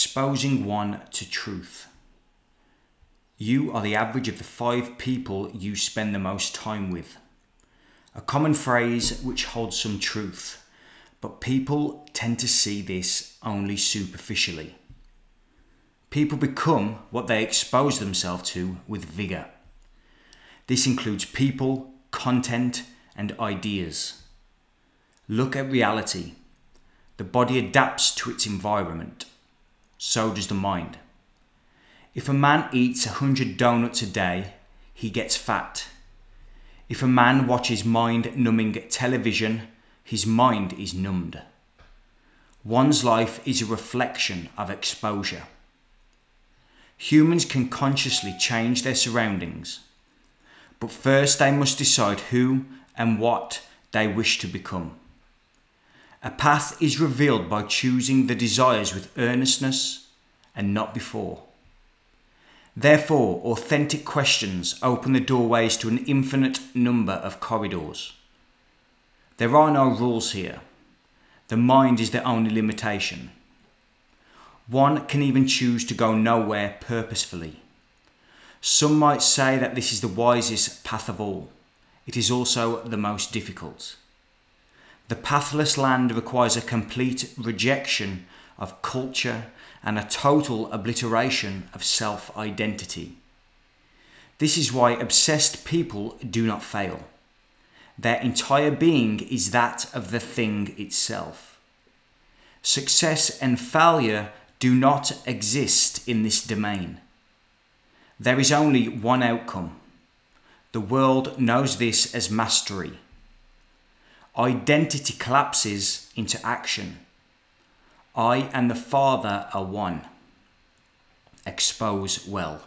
exposing one to truth. You are the average of the five people you spend the most time with. A common phrase which holds some truth, but people tend to see this only superficially. People become what they expose themselves to with vigour. This includes people, content, and ideas. Look at reality. The body adapts to its environment. So does the mind. If a man eats a 100 donuts a day, he gets fat. If a man watches mind numbing television, his mind is numbed. One's life is a reflection of exposure. Humans can consciously change their surroundings, but first they must decide who and what they wish to become. A path is revealed by choosing the desires with earnestness and not before. Therefore, authentic questions open the doorways to an infinite number of corridors. There are no rules here. The mind is the only limitation. One can even choose to go nowhere purposefully. Some might say that this is the wisest path of all. It is also the most difficult. The pathless land requires a complete rejection of culture and a total obliteration of self identity. This is why obsessed people do not fail. Their entire being is that of the thing itself. Success and failure do not exist in this domain. There is only one outcome. The world knows this as mastery identity collapses into action. I and the Father are one. Expose well.